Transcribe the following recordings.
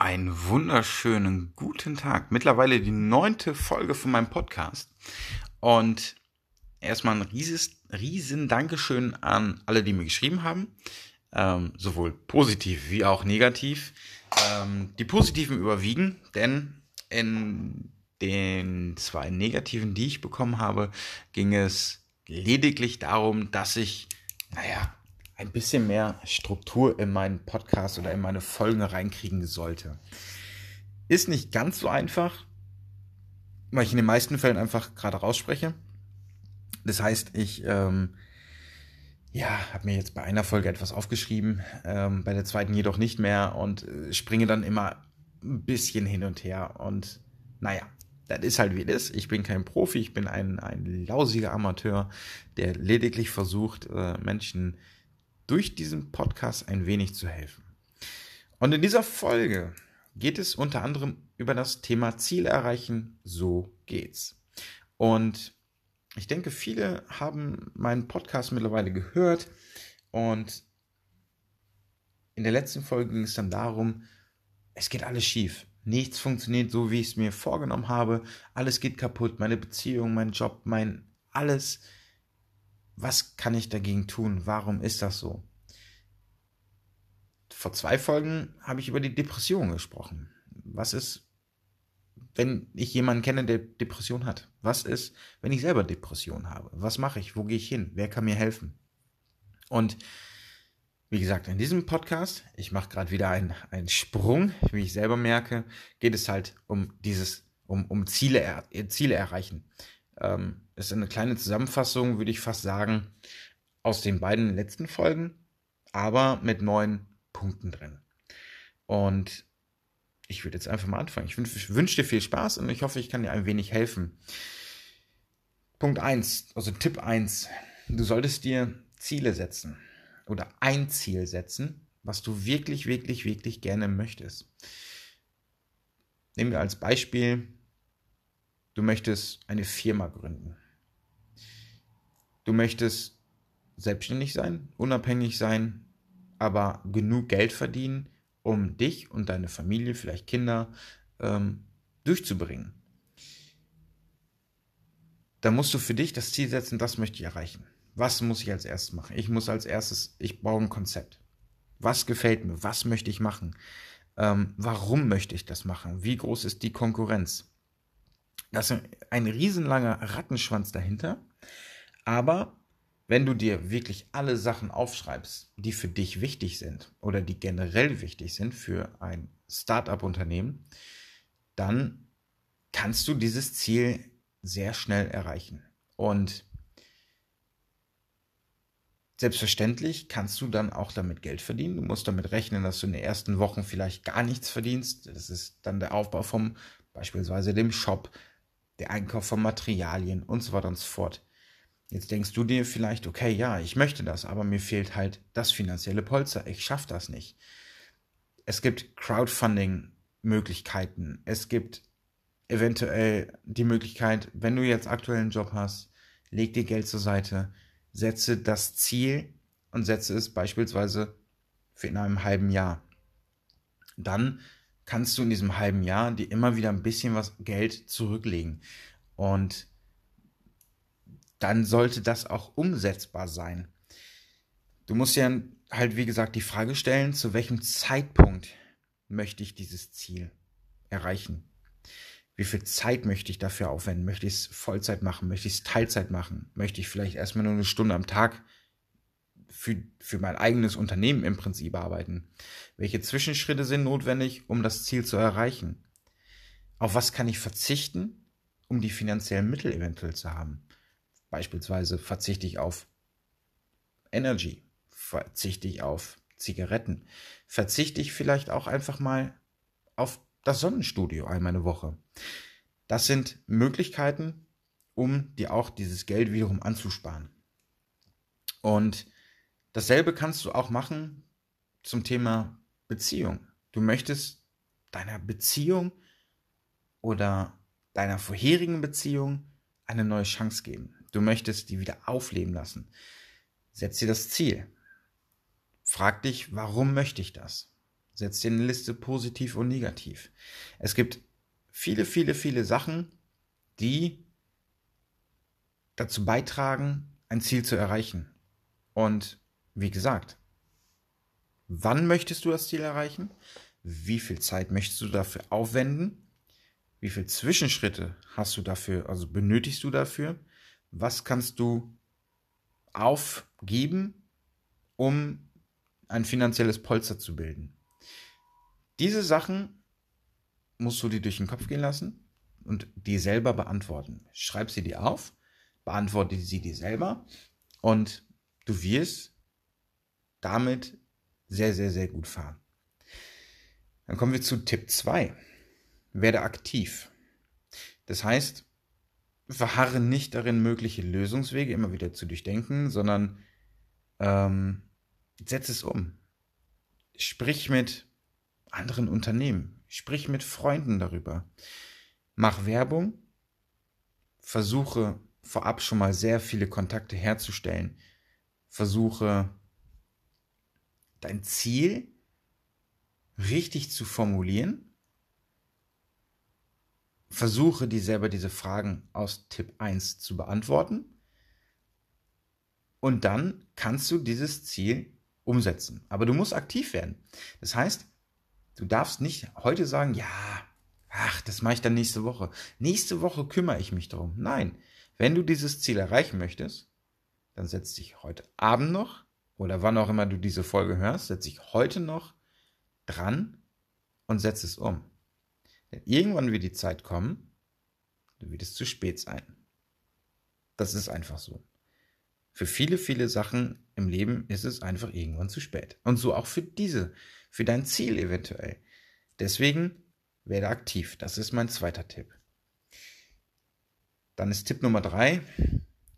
Einen wunderschönen guten Tag. Mittlerweile die neunte Folge von meinem Podcast. Und erstmal ein rieses, riesen Dankeschön an alle, die mir geschrieben haben. Ähm, sowohl positiv wie auch negativ. Ähm, die positiven überwiegen, denn in den zwei negativen, die ich bekommen habe, ging es lediglich darum, dass ich, naja, ein bisschen mehr Struktur in meinen Podcast oder in meine Folgen reinkriegen sollte. Ist nicht ganz so einfach, weil ich in den meisten Fällen einfach gerade rausspreche. Das heißt, ich ähm, ja, habe mir jetzt bei einer Folge etwas aufgeschrieben, ähm, bei der zweiten jedoch nicht mehr und äh, springe dann immer ein bisschen hin und her. Und naja, das ist halt wie das. Ich bin kein Profi, ich bin ein, ein lausiger Amateur, der lediglich versucht, äh, Menschen durch diesen Podcast ein wenig zu helfen. Und in dieser Folge geht es unter anderem über das Thema Ziel erreichen. So geht's. Und ich denke, viele haben meinen Podcast mittlerweile gehört und in der letzten Folge ging es dann darum, es geht alles schief. Nichts funktioniert so, wie ich es mir vorgenommen habe. Alles geht kaputt. Meine Beziehung, mein Job, mein alles was kann ich dagegen tun? Warum ist das so? Vor zwei Folgen habe ich über die Depression gesprochen. Was ist, wenn ich jemanden kenne, der Depression hat? Was ist, wenn ich selber Depression habe? Was mache ich? Wo gehe ich hin? Wer kann mir helfen? Und wie gesagt, in diesem Podcast, ich mache gerade wieder einen, einen Sprung, wie ich selber merke, geht es halt um dieses, um, um Ziele, Ziele erreichen. Ähm, ist eine kleine Zusammenfassung, würde ich fast sagen, aus den beiden letzten Folgen, aber mit neun Punkten drin. Und ich würde jetzt einfach mal anfangen. Ich wünsche wünsch dir viel Spaß und ich hoffe, ich kann dir ein wenig helfen. Punkt 1, also Tipp 1. Du solltest dir Ziele setzen oder ein Ziel setzen, was du wirklich, wirklich, wirklich gerne möchtest. Nehmen wir als Beispiel Du möchtest eine Firma gründen. Du möchtest selbstständig sein, unabhängig sein, aber genug Geld verdienen, um dich und deine Familie, vielleicht Kinder, ähm, durchzubringen. Da musst du für dich das Ziel setzen, das möchte ich erreichen. Was muss ich als erstes machen? Ich muss als erstes, ich baue ein Konzept. Was gefällt mir? Was möchte ich machen? Ähm, warum möchte ich das machen? Wie groß ist die Konkurrenz? Das ist ein riesenlanger Rattenschwanz dahinter. Aber wenn du dir wirklich alle Sachen aufschreibst, die für dich wichtig sind oder die generell wichtig sind für ein Startup-Unternehmen, dann kannst du dieses Ziel sehr schnell erreichen. Und selbstverständlich kannst du dann auch damit Geld verdienen. Du musst damit rechnen, dass du in den ersten Wochen vielleicht gar nichts verdienst. Das ist dann der Aufbau vom beispielsweise dem Shop, der Einkauf von Materialien und so weiter und so fort. Jetzt denkst du dir vielleicht, okay, ja, ich möchte das, aber mir fehlt halt das finanzielle Polster. Ich schaffe das nicht. Es gibt Crowdfunding-Möglichkeiten. Es gibt eventuell die Möglichkeit, wenn du jetzt aktuell einen Job hast, leg dir Geld zur Seite, setze das Ziel und setze es beispielsweise für in einem halben Jahr. Dann kannst du in diesem halben Jahr dir immer wieder ein bisschen was Geld zurücklegen. Und dann sollte das auch umsetzbar sein. Du musst ja halt, wie gesagt, die Frage stellen, zu welchem Zeitpunkt möchte ich dieses Ziel erreichen? Wie viel Zeit möchte ich dafür aufwenden? Möchte ich es Vollzeit machen? Möchte ich es Teilzeit machen? Möchte ich vielleicht erstmal nur eine Stunde am Tag für, für mein eigenes Unternehmen im Prinzip arbeiten? Welche Zwischenschritte sind notwendig, um das Ziel zu erreichen? Auf was kann ich verzichten, um die finanziellen Mittel eventuell zu haben? Beispielsweise verzichte ich auf Energy, verzichte ich auf Zigaretten, verzichte ich vielleicht auch einfach mal auf das Sonnenstudio einmal eine Woche. Das sind Möglichkeiten, um dir auch dieses Geld wiederum anzusparen. Und Dasselbe kannst du auch machen zum Thema Beziehung. Du möchtest deiner Beziehung oder deiner vorherigen Beziehung eine neue Chance geben. Du möchtest die wieder aufleben lassen. Setz dir das Ziel. Frag dich, warum möchte ich das? Setz dir eine Liste positiv und negativ. Es gibt viele, viele, viele Sachen, die dazu beitragen, ein Ziel zu erreichen. Und wie gesagt, wann möchtest du das Ziel erreichen? Wie viel Zeit möchtest du dafür aufwenden? Wie viele Zwischenschritte hast du dafür, also benötigst du dafür? Was kannst du aufgeben, um ein finanzielles Polster zu bilden? Diese Sachen musst du dir durch den Kopf gehen lassen und dir selber beantworten. Schreib sie dir auf, beantworte sie dir selber und du wirst damit sehr, sehr, sehr gut fahren. Dann kommen wir zu Tipp 2. Werde aktiv. Das heißt, verharre nicht darin, mögliche Lösungswege immer wieder zu durchdenken, sondern ähm, setz es um. Sprich mit anderen Unternehmen, sprich mit Freunden darüber. Mach Werbung, versuche vorab schon mal sehr viele Kontakte herzustellen. Versuche dein Ziel richtig zu formulieren. Versuche dir selber diese Fragen aus Tipp 1 zu beantworten. Und dann kannst du dieses Ziel umsetzen. Aber du musst aktiv werden. Das heißt, du darfst nicht heute sagen, ja, ach, das mache ich dann nächste Woche. Nächste Woche kümmere ich mich darum. Nein, wenn du dieses Ziel erreichen möchtest, dann setz dich heute Abend noch oder wann auch immer du diese Folge hörst, setz dich heute noch dran und setz es um. Denn irgendwann wird die Zeit kommen, dann wird es zu spät sein. Das ist einfach so. Für viele, viele Sachen im Leben ist es einfach irgendwann zu spät. Und so auch für diese, für dein Ziel eventuell. Deswegen werde aktiv. Das ist mein zweiter Tipp. Dann ist Tipp Nummer drei,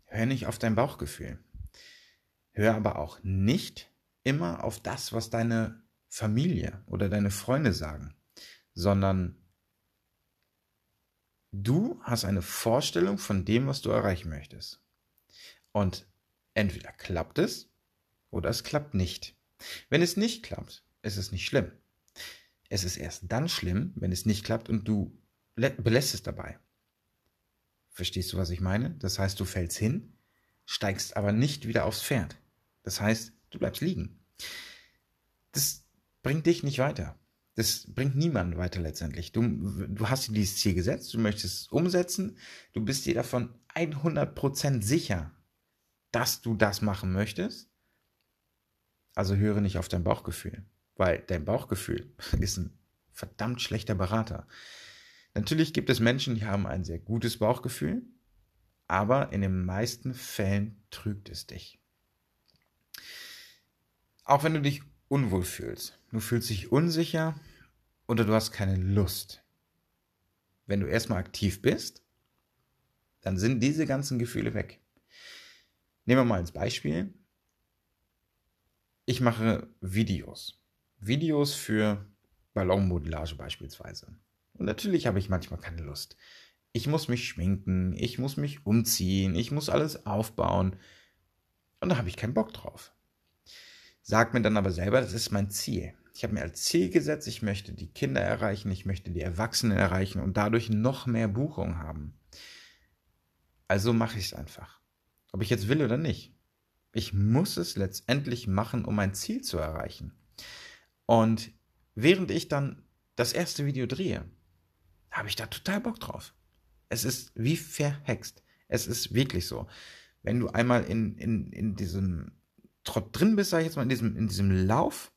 hör nicht auf dein Bauchgefühl. Hör aber auch nicht immer auf das, was deine Familie oder deine Freunde sagen, sondern du hast eine Vorstellung von dem, was du erreichen möchtest. Und entweder klappt es oder es klappt nicht. Wenn es nicht klappt, ist es nicht schlimm. Es ist erst dann schlimm, wenn es nicht klappt und du belässt es dabei. Verstehst du, was ich meine? Das heißt, du fällst hin, steigst aber nicht wieder aufs Pferd. Das heißt, du bleibst liegen. Das bringt dich nicht weiter. Das bringt niemanden weiter letztendlich. Du, du hast dir dieses Ziel gesetzt, du möchtest es umsetzen, du bist dir davon 100% sicher, dass du das machen möchtest. Also höre nicht auf dein Bauchgefühl, weil dein Bauchgefühl ist ein verdammt schlechter Berater. Natürlich gibt es Menschen, die haben ein sehr gutes Bauchgefühl, aber in den meisten Fällen trügt es dich. Auch wenn du dich unwohl fühlst, du fühlst dich unsicher oder du hast keine Lust. Wenn du erstmal aktiv bist, dann sind diese ganzen Gefühle weg. Nehmen wir mal als Beispiel. Ich mache Videos. Videos für Ballonmodellage beispielsweise. Und natürlich habe ich manchmal keine Lust. Ich muss mich schminken, ich muss mich umziehen, ich muss alles aufbauen. Und da habe ich keinen Bock drauf. Sag mir dann aber selber, das ist mein Ziel. Ich habe mir als Ziel gesetzt, ich möchte die Kinder erreichen, ich möchte die Erwachsenen erreichen und dadurch noch mehr Buchungen haben. Also mache ich es einfach. Ob ich jetzt will oder nicht. Ich muss es letztendlich machen, um mein Ziel zu erreichen. Und während ich dann das erste Video drehe, habe ich da total Bock drauf. Es ist wie verhext. Es ist wirklich so. Wenn du einmal in, in, in diesem drin bist, sag ich jetzt mal, in diesem, in diesem Lauf,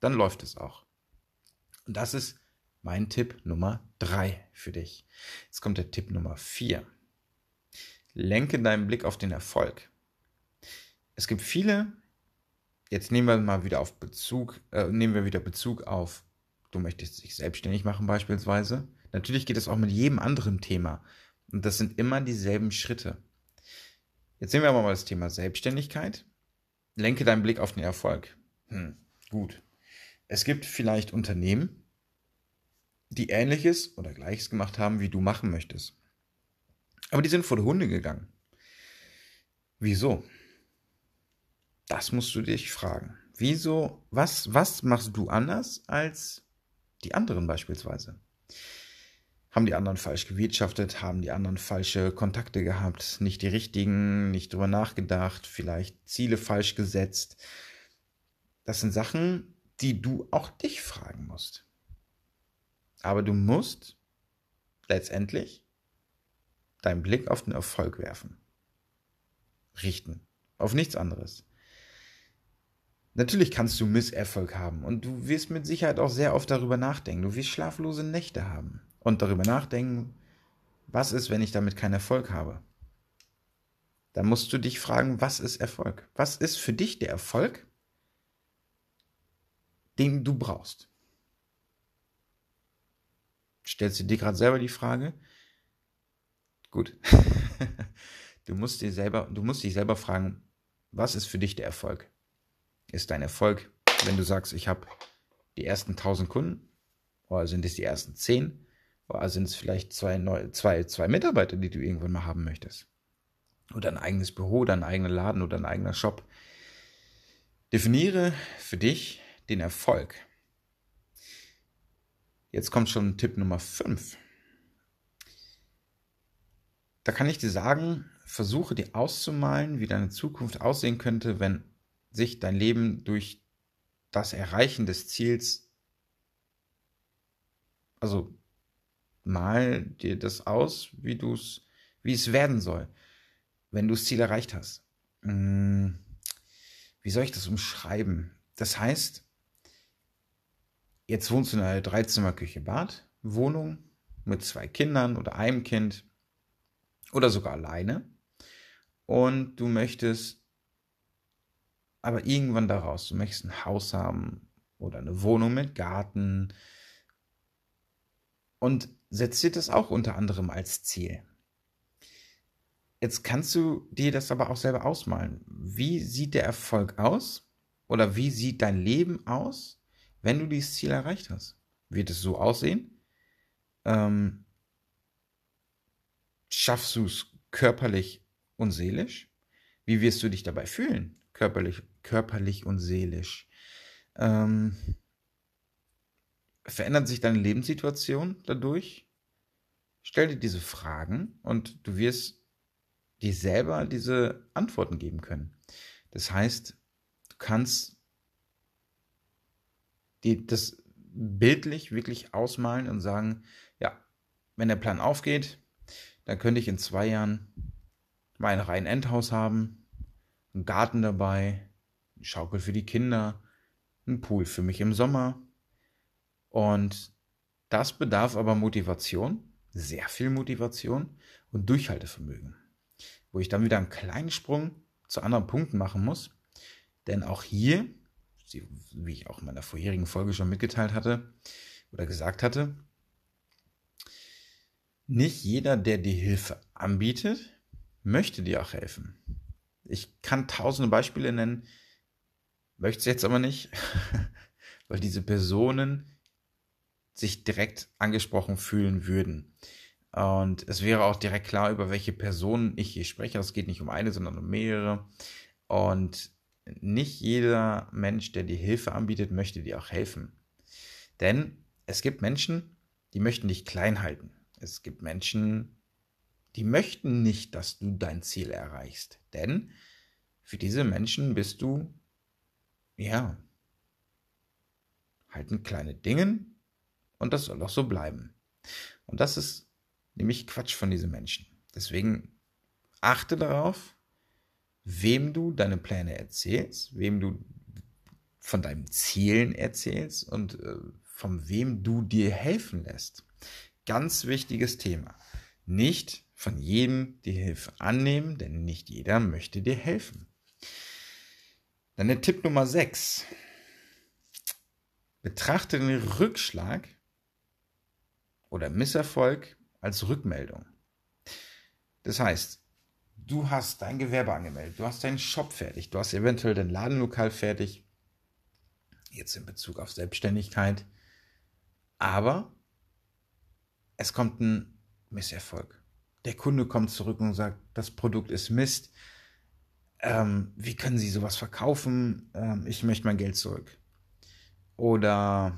dann läuft es auch. Und das ist mein Tipp Nummer drei für dich. Jetzt kommt der Tipp Nummer vier. Lenke deinen Blick auf den Erfolg. Es gibt viele, jetzt nehmen wir mal wieder auf Bezug, äh, nehmen wir wieder Bezug auf, du möchtest dich selbstständig machen beispielsweise. Natürlich geht es auch mit jedem anderen Thema. Und das sind immer dieselben Schritte. Jetzt sehen wir aber mal das Thema Selbstständigkeit. Lenke deinen Blick auf den Erfolg. Hm, gut. Es gibt vielleicht Unternehmen, die ähnliches oder gleiches gemacht haben, wie du machen möchtest. Aber die sind vor die Hunde gegangen. Wieso? Das musst du dich fragen. Wieso, was, was machst du anders als die anderen beispielsweise? Haben die anderen falsch gewirtschaftet? Haben die anderen falsche Kontakte gehabt? Nicht die richtigen, nicht drüber nachgedacht, vielleicht Ziele falsch gesetzt? Das sind Sachen, die du auch dich fragen musst. Aber du musst letztendlich deinen Blick auf den Erfolg werfen. Richten. Auf nichts anderes. Natürlich kannst du Misserfolg haben und du wirst mit Sicherheit auch sehr oft darüber nachdenken. Du wirst schlaflose Nächte haben und darüber nachdenken, was ist, wenn ich damit keinen Erfolg habe. Dann musst du dich fragen, was ist Erfolg? Was ist für dich der Erfolg, den du brauchst? Stellst du dir gerade selber die Frage? Gut. du musst dir selber, du musst dich selber fragen, was ist für dich der Erfolg? Ist dein Erfolg, wenn du sagst, ich habe die ersten 1000 Kunden? Oder sind es die ersten 10? Sind es vielleicht zwei, neu, zwei, zwei Mitarbeiter, die du irgendwann mal haben möchtest? Oder ein eigenes Büro, oder ein eigener Laden oder ein eigener Shop. Definiere für dich den Erfolg. Jetzt kommt schon Tipp Nummer 5. Da kann ich dir sagen, versuche dir auszumalen, wie deine Zukunft aussehen könnte, wenn sich dein Leben durch das Erreichen des Ziels, also mal dir das aus, wie du es, wie es werden soll, wenn du das Ziel erreicht hast. Hm, wie soll ich das umschreiben? Das heißt, jetzt wohnst du in einer Dreizimmerküche-Bad, Wohnung mit zwei Kindern oder einem Kind oder sogar alleine und du möchtest aber irgendwann daraus, du möchtest ein Haus haben oder eine Wohnung mit Garten und setzt dir das auch unter anderem als Ziel. Jetzt kannst du dir das aber auch selber ausmalen. Wie sieht der Erfolg aus? Oder wie sieht dein Leben aus, wenn du dieses Ziel erreicht hast? Wird es so aussehen? Ähm, schaffst du es körperlich und seelisch? Wie wirst du dich dabei fühlen? Körperlich, körperlich und seelisch. Ähm, verändert sich deine Lebenssituation dadurch? Stell dir diese Fragen und du wirst dir selber diese Antworten geben können. Das heißt, du kannst dir das bildlich wirklich ausmalen und sagen, ja, wenn der Plan aufgeht, dann könnte ich in zwei Jahren mein rein Endhaus haben, einen Garten dabei, eine Schaukel für die Kinder, einen Pool für mich im Sommer. Und das bedarf aber Motivation, sehr viel Motivation und Durchhaltevermögen. Wo ich dann wieder einen kleinen Sprung zu anderen Punkten machen muss. Denn auch hier, wie ich auch in meiner vorherigen Folge schon mitgeteilt hatte oder gesagt hatte, nicht jeder, der dir Hilfe anbietet, möchte dir auch helfen. Ich kann tausende Beispiele nennen, möchte es jetzt aber nicht, weil diese Personen sich direkt angesprochen fühlen würden. Und es wäre auch direkt klar, über welche Personen ich hier spreche. Es geht nicht um eine, sondern um mehrere. Und nicht jeder Mensch, der dir Hilfe anbietet, möchte dir auch helfen. Denn es gibt Menschen, die möchten dich klein halten. Es gibt Menschen, die möchten nicht, dass du dein Ziel erreichst. Denn für diese Menschen bist du, ja, halt ein kleine Dingen und das soll auch so bleiben. Und das ist nämlich Quatsch von diesen Menschen. Deswegen achte darauf, wem du deine Pläne erzählst, wem du von deinen Zielen erzählst und äh, von wem du dir helfen lässt. Ganz wichtiges Thema. Nicht von jedem die Hilfe annehmen, denn nicht jeder möchte dir helfen. Dann der Tipp Nummer 6. Betrachte den Rückschlag oder Misserfolg als Rückmeldung. Das heißt, du hast dein Gewerbe angemeldet, du hast deinen Shop fertig, du hast eventuell dein Ladenlokal fertig, jetzt in Bezug auf Selbstständigkeit, aber es kommt ein Misserfolg. Der Kunde kommt zurück und sagt, das Produkt ist Mist, ähm, wie können Sie sowas verkaufen? Ähm, ich möchte mein Geld zurück. Oder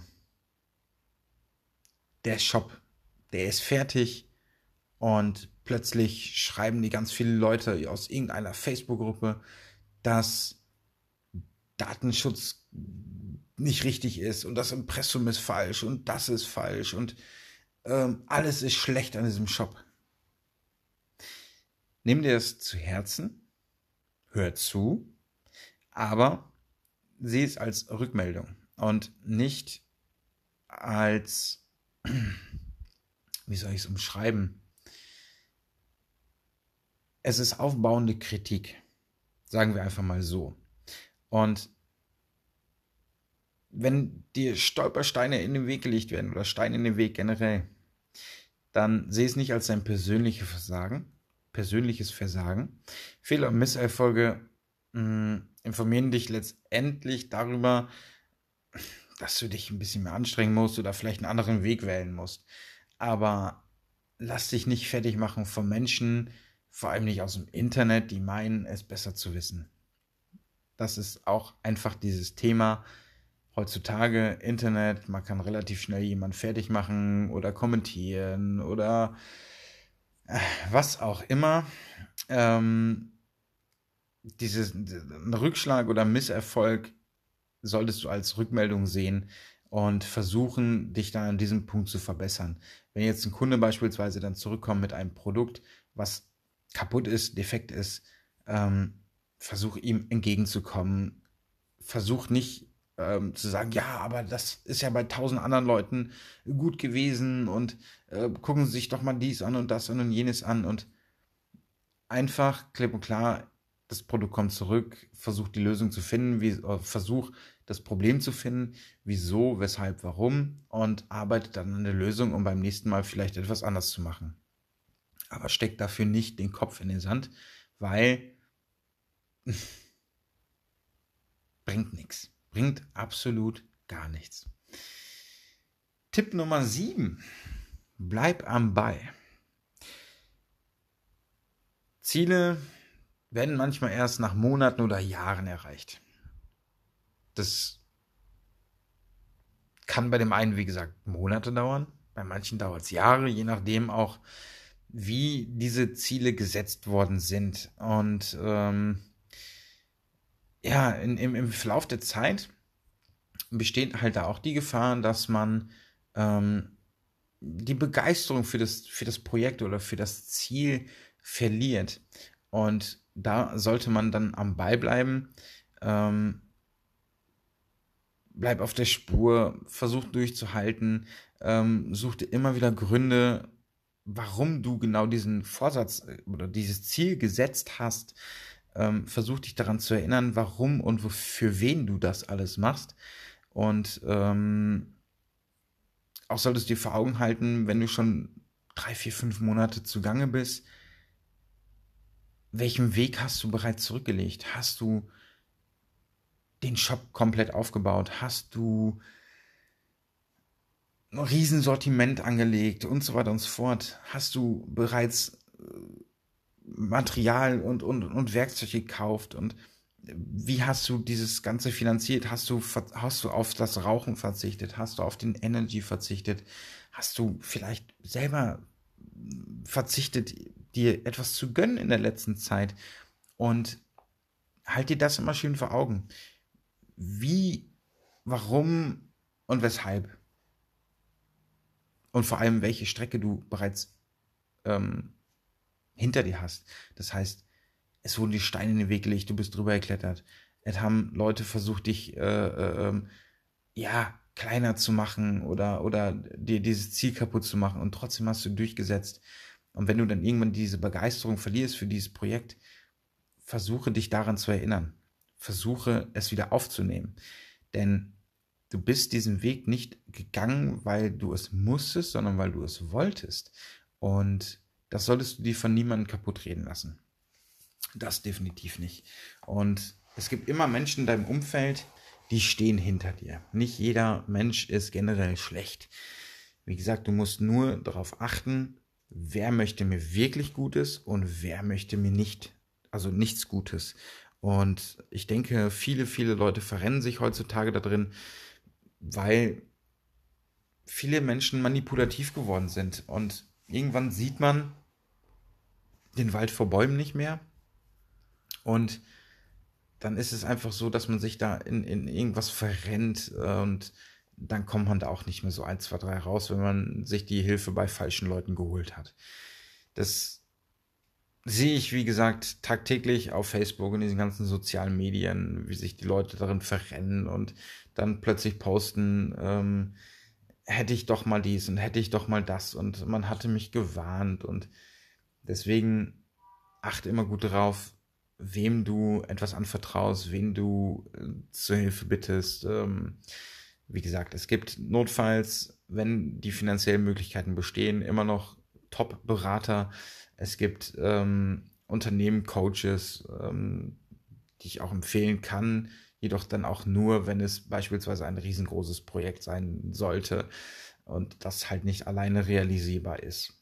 der Shop, der ist fertig und plötzlich schreiben die ganz viele Leute aus irgendeiner Facebook-Gruppe, dass Datenschutz nicht richtig ist und das Impressum ist falsch und das ist falsch und ähm, alles ist schlecht an diesem Shop. Nimm dir das zu Herzen, hör zu, aber sieh es als Rückmeldung und nicht als, wie soll ich es umschreiben? Es ist aufbauende Kritik, sagen wir einfach mal so. Und wenn dir Stolpersteine in den Weg gelegt werden oder Steine in den Weg generell, dann sehe es nicht als dein persönliches Versagen, persönliches Versagen. Fehler und Misserfolge mh, hm, informieren dich letztendlich darüber, dass du dich ein bisschen mehr anstrengen musst oder vielleicht einen anderen Weg wählen musst. Aber lass dich nicht fertig machen von Menschen, vor allem nicht aus dem Internet, die meinen, es besser zu wissen. Das ist auch einfach dieses Thema, heutzutage Internet, man kann relativ schnell jemanden fertig machen oder kommentieren oder äh, was auch immer. Ähm, dieses Rückschlag oder Misserfolg solltest du als Rückmeldung sehen und versuchen, dich dann an diesem Punkt zu verbessern. Wenn jetzt ein Kunde beispielsweise dann zurückkommt mit einem Produkt, was kaputt ist, defekt ist, ähm, versuch ihm entgegenzukommen. Versuch nicht ähm, zu sagen, ja, aber das ist ja bei tausend anderen Leuten gut gewesen und äh, gucken Sie sich doch mal dies an und das an und jenes an und einfach klipp und klar, das Produkt kommt zurück, versuch die Lösung zu finden, wie, äh, versuch das Problem zu finden, wieso, weshalb, warum und arbeitet dann an der Lösung, um beim nächsten Mal vielleicht etwas anders zu machen. Aber steckt dafür nicht den Kopf in den Sand, weil bringt nichts. Bringt absolut gar nichts. Tipp Nummer 7. Bleib am Ball. Ziele werden manchmal erst nach Monaten oder Jahren erreicht. Das kann bei dem einen, wie gesagt, Monate dauern, bei manchen dauert es Jahre, je nachdem auch, wie diese Ziele gesetzt worden sind. Und ähm, ja, in, im, im Verlauf der Zeit besteht halt da auch die Gefahr, dass man ähm, die Begeisterung für das, für das Projekt oder für das Ziel verliert. Und da sollte man dann am Ball bleiben, ähm, bleib auf der Spur, versuch durchzuhalten, ähm, such dir immer wieder Gründe, warum du genau diesen Vorsatz äh, oder dieses Ziel gesetzt hast, ähm, versuch dich daran zu erinnern, warum und für wen du das alles machst. Und ähm, auch solltest du dir vor Augen halten, wenn du schon drei, vier, fünf Monate zugange bist, welchen Weg hast du bereits zurückgelegt? Hast du den Shop komplett aufgebaut? Hast du ein Riesensortiment angelegt und so weiter und so fort? Hast du bereits äh, Material und, und, und Werkzeug gekauft und wie hast du dieses Ganze finanziert? Hast du, hast du auf das Rauchen verzichtet? Hast du auf den Energy verzichtet? Hast du vielleicht selber verzichtet, dir etwas zu gönnen in der letzten Zeit? Und halt dir das immer schön vor Augen. Wie, warum und weshalb? Und vor allem, welche Strecke du bereits ähm, hinter dir hast. Das heißt, es wurden die Steine in den Weg gelegt, du bist drüber geklettert. Es haben Leute versucht, dich äh, äh, ähm, ja kleiner zu machen oder oder dir dieses Ziel kaputt zu machen und trotzdem hast du durchgesetzt. Und wenn du dann irgendwann diese Begeisterung verlierst für dieses Projekt, versuche dich daran zu erinnern. Versuche es wieder aufzunehmen. Denn du bist diesen Weg nicht gegangen, weil du es musstest, sondern weil du es wolltest. Und das solltest du dir von niemandem kaputt reden lassen. Das definitiv nicht. Und es gibt immer Menschen in deinem Umfeld, die stehen hinter dir. Nicht jeder Mensch ist generell schlecht. Wie gesagt, du musst nur darauf achten, wer möchte mir wirklich Gutes und wer möchte mir nicht, also nichts Gutes. Und ich denke, viele, viele Leute verrennen sich heutzutage da drin, weil viele Menschen manipulativ geworden sind. Und irgendwann sieht man den Wald vor Bäumen nicht mehr. Und dann ist es einfach so, dass man sich da in, in irgendwas verrennt und dann kommt man da auch nicht mehr so 1, 2, 3 raus, wenn man sich die Hilfe bei falschen Leuten geholt hat. Das sehe ich, wie gesagt, tagtäglich auf Facebook und diesen ganzen sozialen Medien, wie sich die Leute darin verrennen und dann plötzlich posten, ähm, hätte ich doch mal dies und hätte ich doch mal das und man hatte mich gewarnt und deswegen achte immer gut darauf, wem du etwas anvertraust, wen du äh, zur Hilfe bittest. Ähm, wie gesagt, es gibt notfalls, wenn die finanziellen Möglichkeiten bestehen, immer noch Top-Berater. Es gibt ähm, Unternehmen, Coaches, ähm, die ich auch empfehlen kann, jedoch dann auch nur, wenn es beispielsweise ein riesengroßes Projekt sein sollte und das halt nicht alleine realisierbar ist.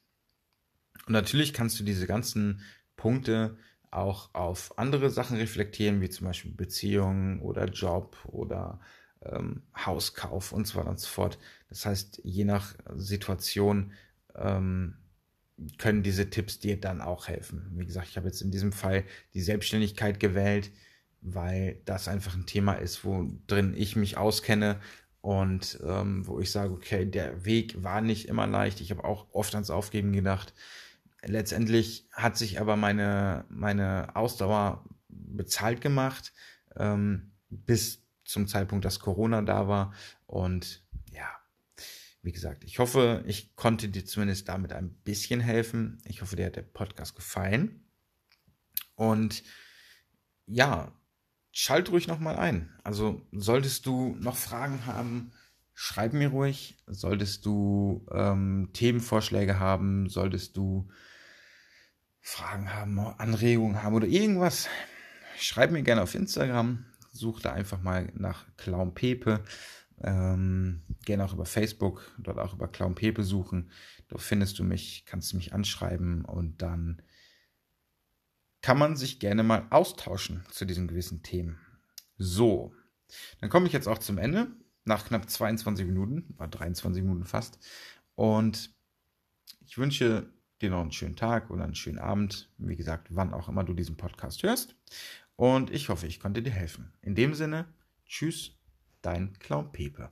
Und natürlich kannst du diese ganzen Punkte auch auf andere Sachen reflektieren, wie zum Beispiel Beziehungen oder Job oder ähm, Hauskauf und so weiter und so fort. Das heißt, je nach Situation ähm, können diese Tipps dir dann auch helfen. Wie gesagt, ich habe jetzt in diesem Fall die Selbstständigkeit gewählt, weil das einfach ein Thema ist, wo drin ich mich auskenne und ähm, wo ich sage, okay, der Weg war nicht immer leicht. Ich habe auch oft ans Aufgeben gedacht. Letztendlich hat sich aber meine, meine Ausdauer bezahlt gemacht, ähm, bis zum Zeitpunkt, dass Corona da war. Und wie gesagt, ich hoffe, ich konnte dir zumindest damit ein bisschen helfen. Ich hoffe, dir hat der Podcast gefallen. Und ja, schalt ruhig nochmal ein. Also solltest du noch Fragen haben, schreib mir ruhig. Solltest du ähm, Themenvorschläge haben, solltest du Fragen haben, Anregungen haben oder irgendwas, schreib mir gerne auf Instagram. Such da einfach mal nach Clown Pepe. Ähm, gerne auch über Facebook, dort auch über Clown Pepe suchen. Dort findest du mich, kannst du mich anschreiben und dann kann man sich gerne mal austauschen zu diesen gewissen Themen. So, dann komme ich jetzt auch zum Ende, nach knapp 22 Minuten, oder 23 Minuten fast. Und ich wünsche dir noch einen schönen Tag oder einen schönen Abend, wie gesagt, wann auch immer du diesen Podcast hörst. Und ich hoffe, ich konnte dir helfen. In dem Sinne, tschüss, dein Clown Pepe.